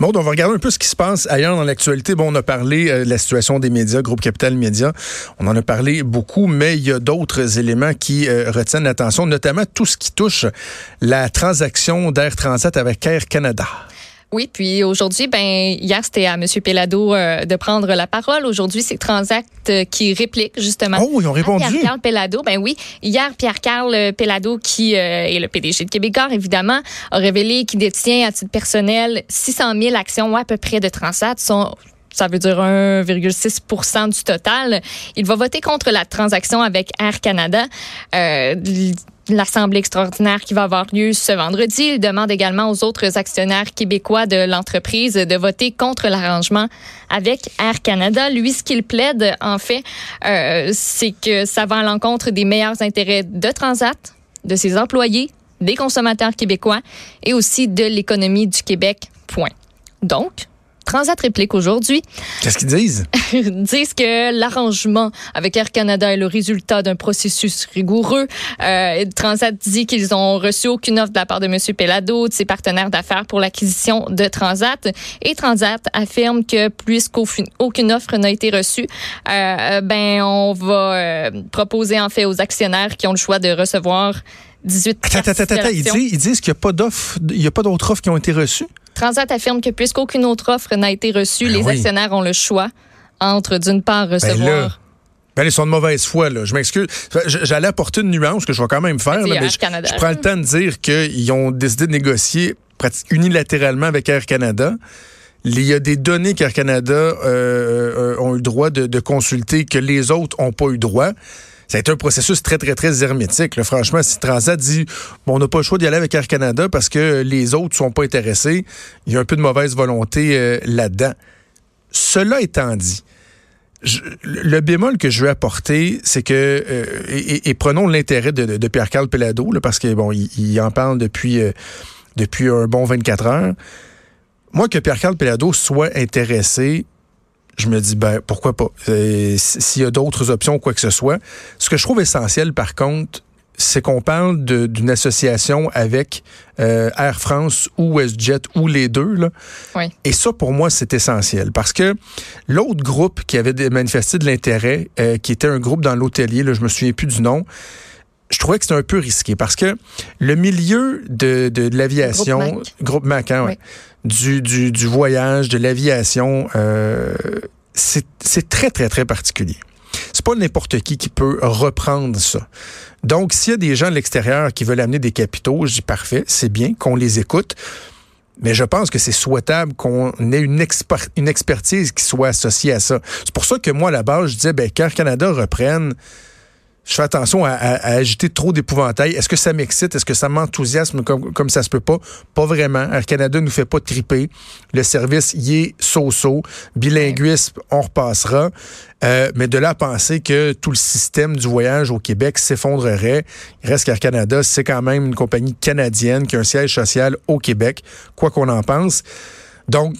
Bon, on va regarder un peu ce qui se passe ailleurs dans l'actualité. Bon, on a parlé euh, de la situation des médias, Groupe Capital Média. On en a parlé beaucoup, mais il y a d'autres éléments qui euh, retiennent l'attention, notamment tout ce qui touche la transaction d'Air Transat avec Air Canada. Oui, puis aujourd'hui, ben hier c'était à M. Pelado euh, de prendre la parole. Aujourd'hui, c'est Transact euh, qui réplique justement. Oh, ils ont répondu. Pierre-Carl Pelado, ben oui. Hier, Pierre-Carl Pelado, qui euh, est le PDG de Québécois, évidemment, a révélé qu'il détient à titre personnel 600 000 actions à peu près de Transat. Son ça veut dire 1,6% du total. Il va voter contre la transaction avec Air Canada. Euh, l'Assemblée extraordinaire qui va avoir lieu ce vendredi. Il demande également aux autres actionnaires québécois de l'entreprise de voter contre l'arrangement avec Air Canada. Lui, ce qu'il plaide, en fait, euh, c'est que ça va à l'encontre des meilleurs intérêts de Transat, de ses employés, des consommateurs québécois et aussi de l'économie du Québec. Point. Donc, Transat réplique aujourd'hui. Qu'est-ce qu'ils disent? Ils disent que l'arrangement avec Air Canada est le résultat d'un processus rigoureux. Euh, Transat dit qu'ils ont reçu aucune offre de la part de M. Pelado, de ses partenaires d'affaires pour l'acquisition de Transat. Et Transat affirme que puisqu'aucune offre n'a été reçue, euh, ben on va euh, proposer en fait aux actionnaires qui ont le choix de recevoir 18 attends, attends, attends, ils disent, ils disent qu'il n'y a pas d'offre, il n'y a pas d'autres offres qui ont été reçues? Transat affirme que puisqu'aucune autre offre n'a été reçue, ben les actionnaires ont le choix entre, d'une part, ben recevoir... Ben ils sont de mauvaise foi, là. Je m'excuse. J'allais apporter une nuance que je vais quand même faire, mais je, prends le temps de dire qu'ils ont décidé de négocier unilatéralement avec Air Canada. Il y a des données qu'Air Canada euh, euh, ont eu le droit de, de, consulter que les autres n'ont pas eu droit ça a été un processus très, très, très hermétique. Franchement, si Transat dit bon, on n'a pas le choix d'y aller avec Air Canada parce que les autres ne sont pas intéressés, il y a un peu de mauvaise volonté euh, là-dedans. Cela étant dit, le bémol que je veux apporter, c'est que, euh, et, prenons l'intérêt de, Pierre-Carl Pelado, parce que bon, il, en parle depuis, euh, depuis un bon 24 heures. Moi, que Pierre-Carl Pelado soit intéressé je me dis, ben, pourquoi pas? Euh, s'il y a d'autres options ou quoi que ce soit. Ce que je trouve essentiel, par contre, c'est qu'on parle d'une association avec euh, Air France ou WestJet ou les deux. Là. Oui. Et ça, pour moi, c'est essentiel parce que l'autre groupe qui avait manifesté de l'intérêt, euh, qui était un groupe dans l'hôtelier, je me souviens plus du nom, je trouvais que c'était un peu risqué parce que le milieu de, de, l'aviation, groupe Mac, hein, du, du, voyage, de l'aviation, euh, c'est très, très, très particulier. C'est pas n'importe qui qui peut reprendre ça. Donc, s'il y a des gens de l'extérieur qui veulent amener des capitaux, je dis parfait, c'est bien qu'on les écoute. Mais je pense que c'est souhaitable qu'on ait une, une expertise qui soit associée à ça. C'est pour ça que moi, à la base, je disais, ben, qu'Air Canada reprenne je fais attention à, agiter trop d'épouvantail. Est-ce que ça m'excite? Est-ce que ça m'enthousiasme comme, comme ça se peut pas? Pas vraiment. Air Canada nous fait pas triper. Le service y est so-so. Bilinguisme, on repassera. Euh, mais de là à penser que tout le système du voyage au Québec s'effondrerait, reste qu'Air Canada, c'est quand même une compagnie canadienne qui a un siège social au Québec, quoi qu'on en pense. Donc,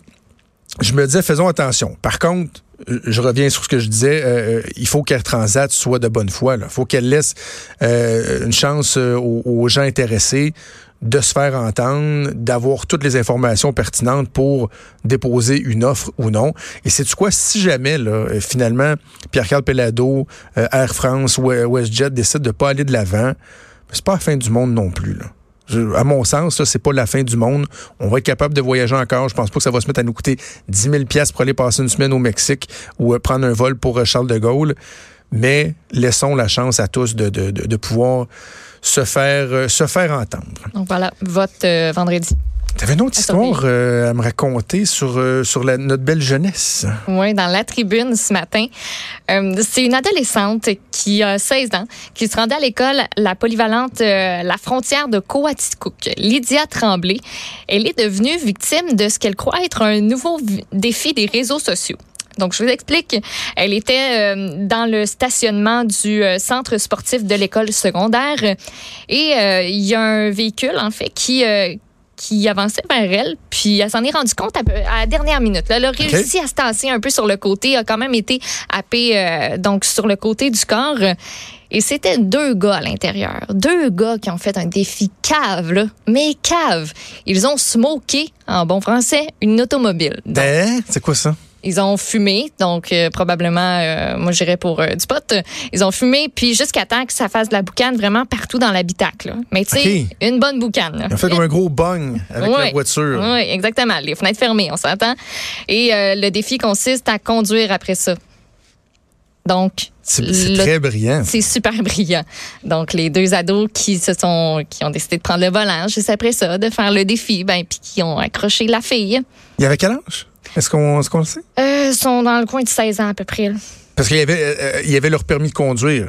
je me disais, faisons attention. Par contre, je reviens sur ce que je disais, euh, euh, il faut qu'Air Transat soit de bonne foi. Il faut qu'elle laisse euh, une chance aux, gens intéressés de se faire entendre, d'avoir toutes les informations pertinentes pour déposer une offre ou non. Et c'est quoi, si jamais, finalement, Pierre-Carl Pellado, Air France ou WestJet décident de pas aller de l'avant, c'est pas la fin du monde non plus. À mon sens, ce c'est pas la fin du monde. On va être capable de voyager encore. Je pense pas que ça va se mettre à nous coûter 10 000 pièces pour aller passer une semaine au Mexique ou euh, prendre un vol pour euh, Charles de Gaulle. Mais laissons la chance à tous de, pouvoir se faire, euh, se faire entendre. Donc voilà, vote vendredi. Tu avais une autre histoire euh, à me raconter sur, euh, sur la, notre belle jeunesse. Oui, dans la tribune ce matin. Euh, c'est une adolescente qui a 16 ans, qui se rendait à l'école, la polyvalente La Frontière de Coaticook, Lydia Tremblay. Elle est devenue victime de ce qu'elle croit être un nouveau défi des réseaux sociaux. Donc, je vous explique. Elle était dans le stationnement du centre sportif de l'école secondaire et il y a un véhicule, en fait, qui, qui avançait vers elle, puis elle s'en est rendue compte à, la dernière minute. Elle a réussi à se tasser un peu sur le côté, a quand même été happée euh, donc sur le côté du corps. Et c'était deux gars à l'intérieur. Deux gars qui ont fait un défi cave, là. Mais cave. Ils ont smoké, en bon français, une automobile. Ben, c'est quoi ça? Ils ont fumé, donc euh, probablement, euh, moi j'irais pour euh, du pot. Ils ont fumé, puis jusqu'à temps que ça fasse de la boucane vraiment partout dans l'habitacle. là. Mais tu sais, Ok. une bonne boucane. là. Ils ont fait comme un gros bung avec la voiture. Oui, exactement. Les fenêtres fermées, on s'entend. Et euh, le défi consiste à conduire après ça. Donc, C'est c'est le- très brillant. c'est super brillant. Donc, les deux ados qui se sont, qui ont décidé de prendre le volant juste après ça, de faire le défi, ben, puis qui ont accroché la fille, Il y avait quel âge? Est-ce qu'on est le sait? euh, sont dans le coin de 16 ans à peu près. là. Parce qu'il y avait, euh, euh, il y avait leur permis de conduire.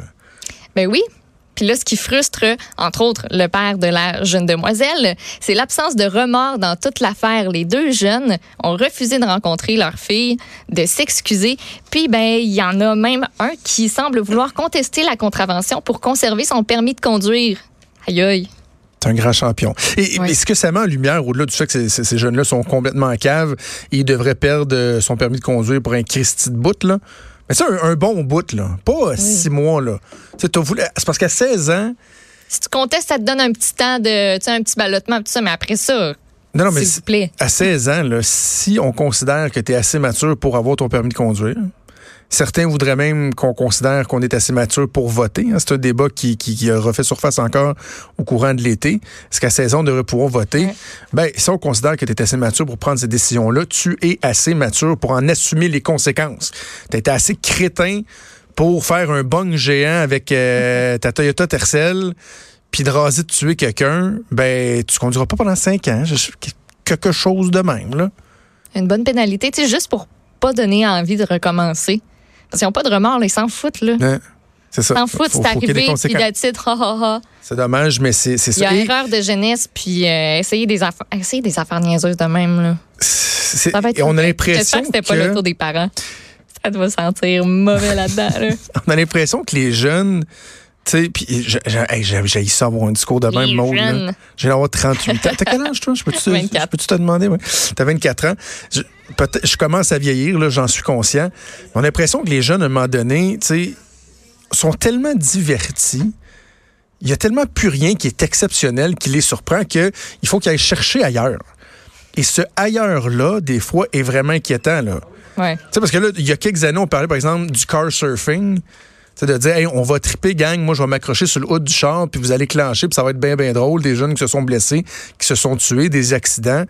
Ben oui. Puis là, ce qui frustre, entre autres, le père de la jeune demoiselle, c'est l'absence de remords dans toute l'affaire. Les deux jeunes ont refusé de rencontrer leur fille, de s'excuser. Puis, ben, il y en a même un qui semble vouloir contester la contravention pour conserver son permis de conduire. Aïe, aïe. C'est un grand champion. Et, Oui. et ce que ça met en lumière, au-delà du fait que ces, ces- ces jeunes-là sont complètement en cave, et ils devraient perdre euh, son permis de conduire pour un Christy de bout, là. Mais c'est un, un bon bout, là. Pas six mois, là. Voulu- C'est parce qu'à 16 ans, Si tu contestes, ça te donne un petit temps de, tu sais, un petit ballottement, tout ça, mais après ça, non, non, mais s'il vous plaît. à 16 ans, là, si on considère que tu es assez mature pour avoir ton permis de conduire, certains voudraient même qu'on considère qu'on est assez mature pour voter. hein. C'est un débat qui, qui, qui a refait surface encore au courant de l'été. Est-ce qu'à 16 ans, on devrait pouvoir voter? Ouais. Ben, si on considère que tu es assez mature pour prendre ces décisions-là, tu es assez mature pour en assumer les conséquences. Tu été assez crétin pour faire un bung géant avec euh, ta Toyota Tercel, puis de raser de tuer quelqu'un, ben, tu conduiras pas pendant 5 ans. Je- quelque chose de même, là. Une bonne pénalité, tu sais, juste pour pas donner envie de recommencer. Parce qu'ils n'ont pas de remords, là, ils s'en foutent, là. C'est ça. Ils s'en foutent, c'est arrivé, puis ha, ha, ha. C'est dommage, mais c'est c'est Il y ça. a Et erreur de jeunesse, puis euh, essayer, des affaires, essayer des affaires niaiseuses de même. Là. c'est- Ça va être et on a l'impression J'espère que c'était pas que le tour des parents. Ça doit sentir mauvais là-dedans. Là. on a l'impression que les jeunes, tu sais, puis j'ai- ça avoir un discours de même jeunes. J'ai avoir 38 ans. T'as quel âge, toi? Je peux-tu 24. je peux-tu te demander? Ouais. T'as 24 ans. Je, commence à vieillir, là, j'en suis conscient. On a l'impression que les jeunes, à un moment donné, tu sais, sont tellement divertis. Il y a tellement plus rien qui est exceptionnel, qui les surprend, qu'il faut qu'ils aillent chercher ailleurs. Et ce ailleurs-là, des fois, est vraiment inquiétant, là. Ouais. Tu sais, parce que là, il y a quelques années, on parlait, par exemple, du car surfing. C'est de dire, hey, on va triper, gang, moi, je vais m'accrocher sur le haut du char, puis vous allez clencher, puis ça va être bien, bien drôle. Des jeunes qui se sont blessés, qui se sont tués, des accidents.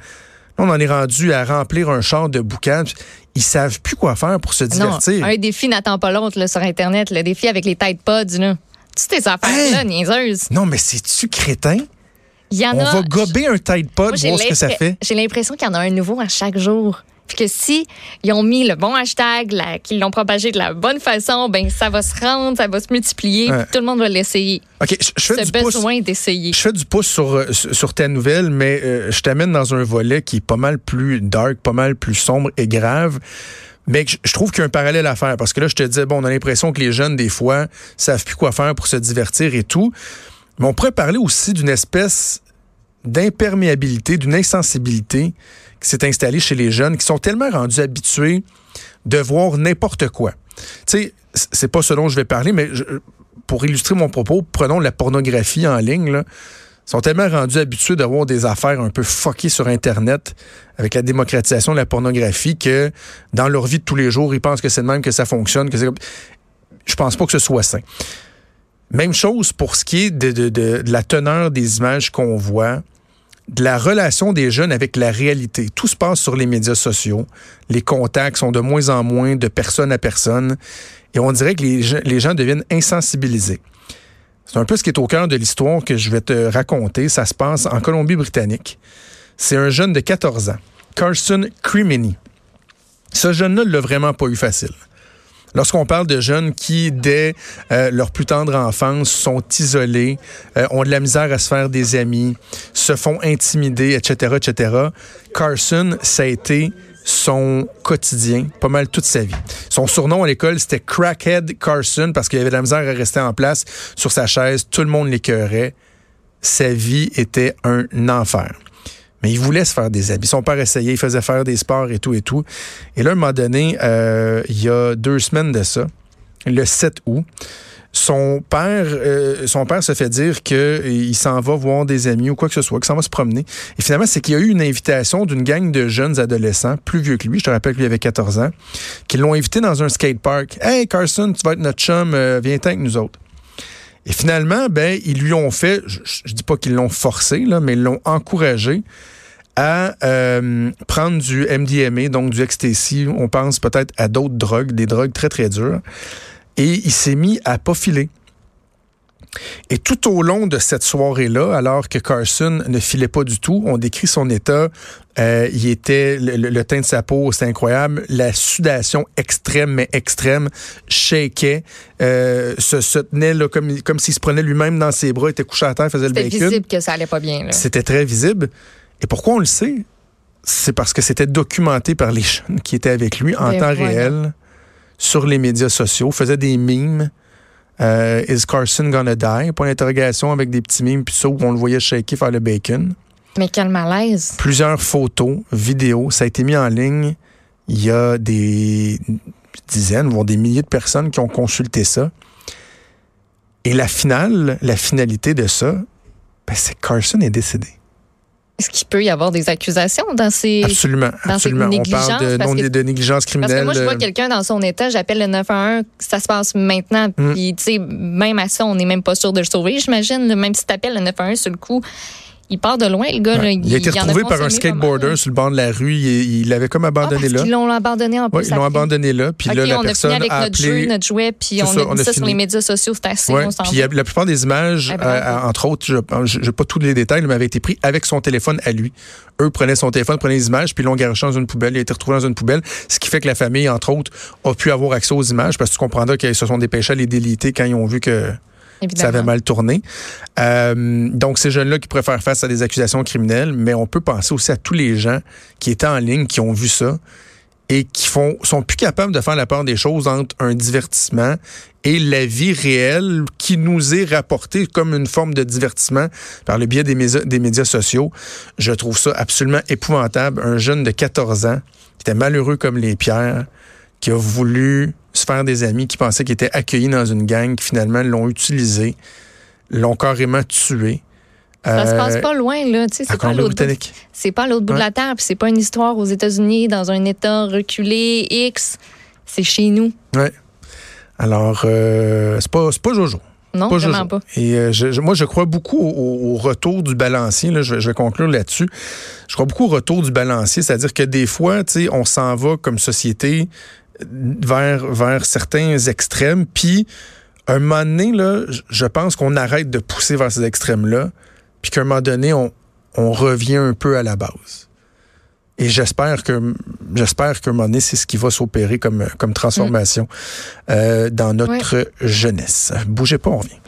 Là, on en est rendu à remplir un char de boucan. Ils savent plus quoi faire pour se Non, divertir. un défi n'attend pas l'autre là, sur Internet. Le défi avec les Tide Pods. Là. Tu sais, ces affaires-là, Hey! niaiseuses. Non, mais c'est-tu crétin? Il y en On a. va gober un Tide Pod, voir ce que ça fait. J'ai l'impression qu'il y en a un nouveau à chaque jour. Puis que si ils ont mis le bon hashtag, qu'ils l'ont propagé de la bonne façon, ben ça va se rendre, ça va se multiplier, Ouais. puis tout le monde va l'essayer. OK, je, je fais du pouce. besoin d'essayer. Je fais du pouce sur, euh, sur ta nouvelle, mais euh, je t'amène dans un volet qui est pas mal plus dark, pas mal plus sombre et grave. Mais je trouve qu'il y a un parallèle à faire. Parce que là, je te disais, bon, on a l'impression que les jeunes, des fois, savent plus quoi faire pour se divertir et tout. Mais on pourrait parler aussi d'une espèce d'imperméabilité, d'une insensibilité qui s'est installée chez les jeunes qui sont tellement rendus habitués de voir n'importe quoi. Tu sais, c'est pas ce dont je vais parler, mais pour illustrer mon propos, prenons la pornographie en ligne. Ils sont tellement rendus habitués de voir des affaires un peu fuckées sur Internet avec la démocratisation de la pornographie que dans leur vie de tous les jours, ils pensent que c'est de même que ça fonctionne. Que je pense pas que ce soit sain. Même chose pour ce qui est de la teneur des images qu'on voit, de la relation des jeunes avec la réalité. Tout se passe sur les médias sociaux. Les contacts sont de moins en moins de personne à personne. Et on dirait que les, les gens deviennent insensibilisés. C'est un peu ce qui est au cœur de l'histoire que je vais te raconter. Ça se passe en Colombie-Britannique. C'est un jeune de 14 ans, Carson Crimini. Ce jeune-là ne l'a vraiment pas eu facile. Lorsqu'on parle de jeunes qui, dès euh, leur plus tendre enfance, sont isolés, euh, ont de la misère à se faire des amis, se font intimider, etc., etc., Carson, ça a été son quotidien, pas mal toute sa vie. Son surnom à l'école, c'était Crackhead Carson parce qu'il avait de la misère à rester en place sur sa chaise. Tout le monde l'écœurait. Sa vie était un enfer. Mais il voulait se faire des habits. Son père essayait, il faisait faire des sports et tout et tout. Et là, à un moment donné, euh, il y a deux semaines de ça, le 7 août, son père, euh, son père se fait dire qu'il s'en va voir des amis ou quoi que ce soit, qu'il s'en va se promener. Et finalement, c'est qu'il y a eu une invitation d'une gang de jeunes adolescents, plus vieux que lui, je te rappelle qu'il avait 14 ans, qui l'ont invité dans un skatepark. Hey Carson, tu vas être notre chum, euh, viens avec nous autres. Et finalement, ben, ils lui ont fait, je, je dis pas qu'ils l'ont forcé, là, mais ils l'ont encouragé à euh, prendre du MDMA, donc du ecstasy. On pense peut-être à d'autres drogues, des drogues très, très dures. Et il s'est mis à pas filer. Et tout au long de cette soirée-là, alors que Carson ne filait pas du tout, on décrit son état. Euh, il était le, teint de sa peau, c'est incroyable. La sudation extrême, mais extrême, shakeait, euh, se, se, tenait là, comme, comme s'il se prenait lui-même dans ses bras, était couché à terre, faisait le bacon. C'était visible que ça allait pas bien. C'était très visible. Et pourquoi on le sait? C'est parce que c'était documenté par les jeunes qui étaient avec lui en ben temps réel sur les médias sociaux, faisait des mimes. Euh, Is Carson gonna die? Point d'interrogation avec des petits mimes, puis ça où on le voyait shaker faire le bacon. Mais quel malaise. Plusieurs photos, vidéos, ça a été mis en ligne. Il y a des dizaines, voire des milliers de personnes qui ont consulté ça. Et la finale, la finalité de ça, ben, c'est que Carson est décédé. Est-ce qu'il peut y avoir des accusations dans ces absolument, dans absolument. On parle de, non, de négligence criminelle. Parce que moi, je vois quelqu'un dans son état, j'appelle le 911, ça se passe maintenant. Mm. Puis, tu sais, même à ça, on n'est même pas sûr de le sauver, j'imagine. Même si tu appelles le 911 sur le coup, il part de loin, le gars. il, a été retrouvé par un skateboarder sur le bord de la rue. Il, l'avait comme abandonné ah, là. Ils l'ont abandonné en plus. Ils l'ont abandonné là. Puis là, la on personne a fini avec notre jeu, notre jouet, puis on a mis ça sur les médias sociaux. C'était assez. Ouais, puis la plupart des images, eh ben, euh, entre autres, je n'ai pas tous les détails, mais avaient été pris avec son téléphone à lui. Eux prenaient son téléphone, prenaient les images, puis l'ont garoché dans une poubelle. Il a été retrouvé dans une poubelle, ce qui fait que la famille, entre autres, a pu avoir accès aux images parce que tu comprendras qu'ils se sont dépêchés à les déliter quand ils ont vu que ça avait mal tourné. Euh, donc, ces jeunes-là qui pourraient faire face à des accusations criminelles, mais on peut penser aussi à tous les gens qui étaient en ligne, qui ont vu ça et qui font sont plus capables de faire la part des choses entre un divertissement et la vie réelle qui nous est rapportée comme une forme de divertissement par le biais des des médias sociaux. Je trouve ça absolument épouvantable. Un jeune de 14 ans qui était malheureux comme les pierres, qui a voulu se faire des amis, qui pensaient qu'ils étaient accueillis dans une gang, qui finalement l'ont utilisé, l'ont carrément tué. Ça se passe euh, pas loin, là. C'est pas l'autre bout, c'est pas l'autre bout de la terre. C'est pas une histoire aux États-Unis, dans un État reculé, X. C'est chez nous. Oui. Alors, euh, c'est pas, pas Jojo. Non, pas vraiment pas. Et euh, je, moi, je crois beaucoup au, retour du balancier. Là, je, je, vais conclure là-dessus. Je crois beaucoup au retour du balancier, c'est-à-dire que des fois, on s'en va comme société vers, vers certains extrêmes. Puis, un moment donné, là, je pense qu'on arrête de pousser vers ces extrêmes-là, puis qu'à un moment donné, on, on revient un peu à la base. Et j'espère que j'espère qu'à un moment donné, c'est ce qui va s'opérer comme, comme transformation mm. euh, dans notre jeunesse. Bougez pas, on revient.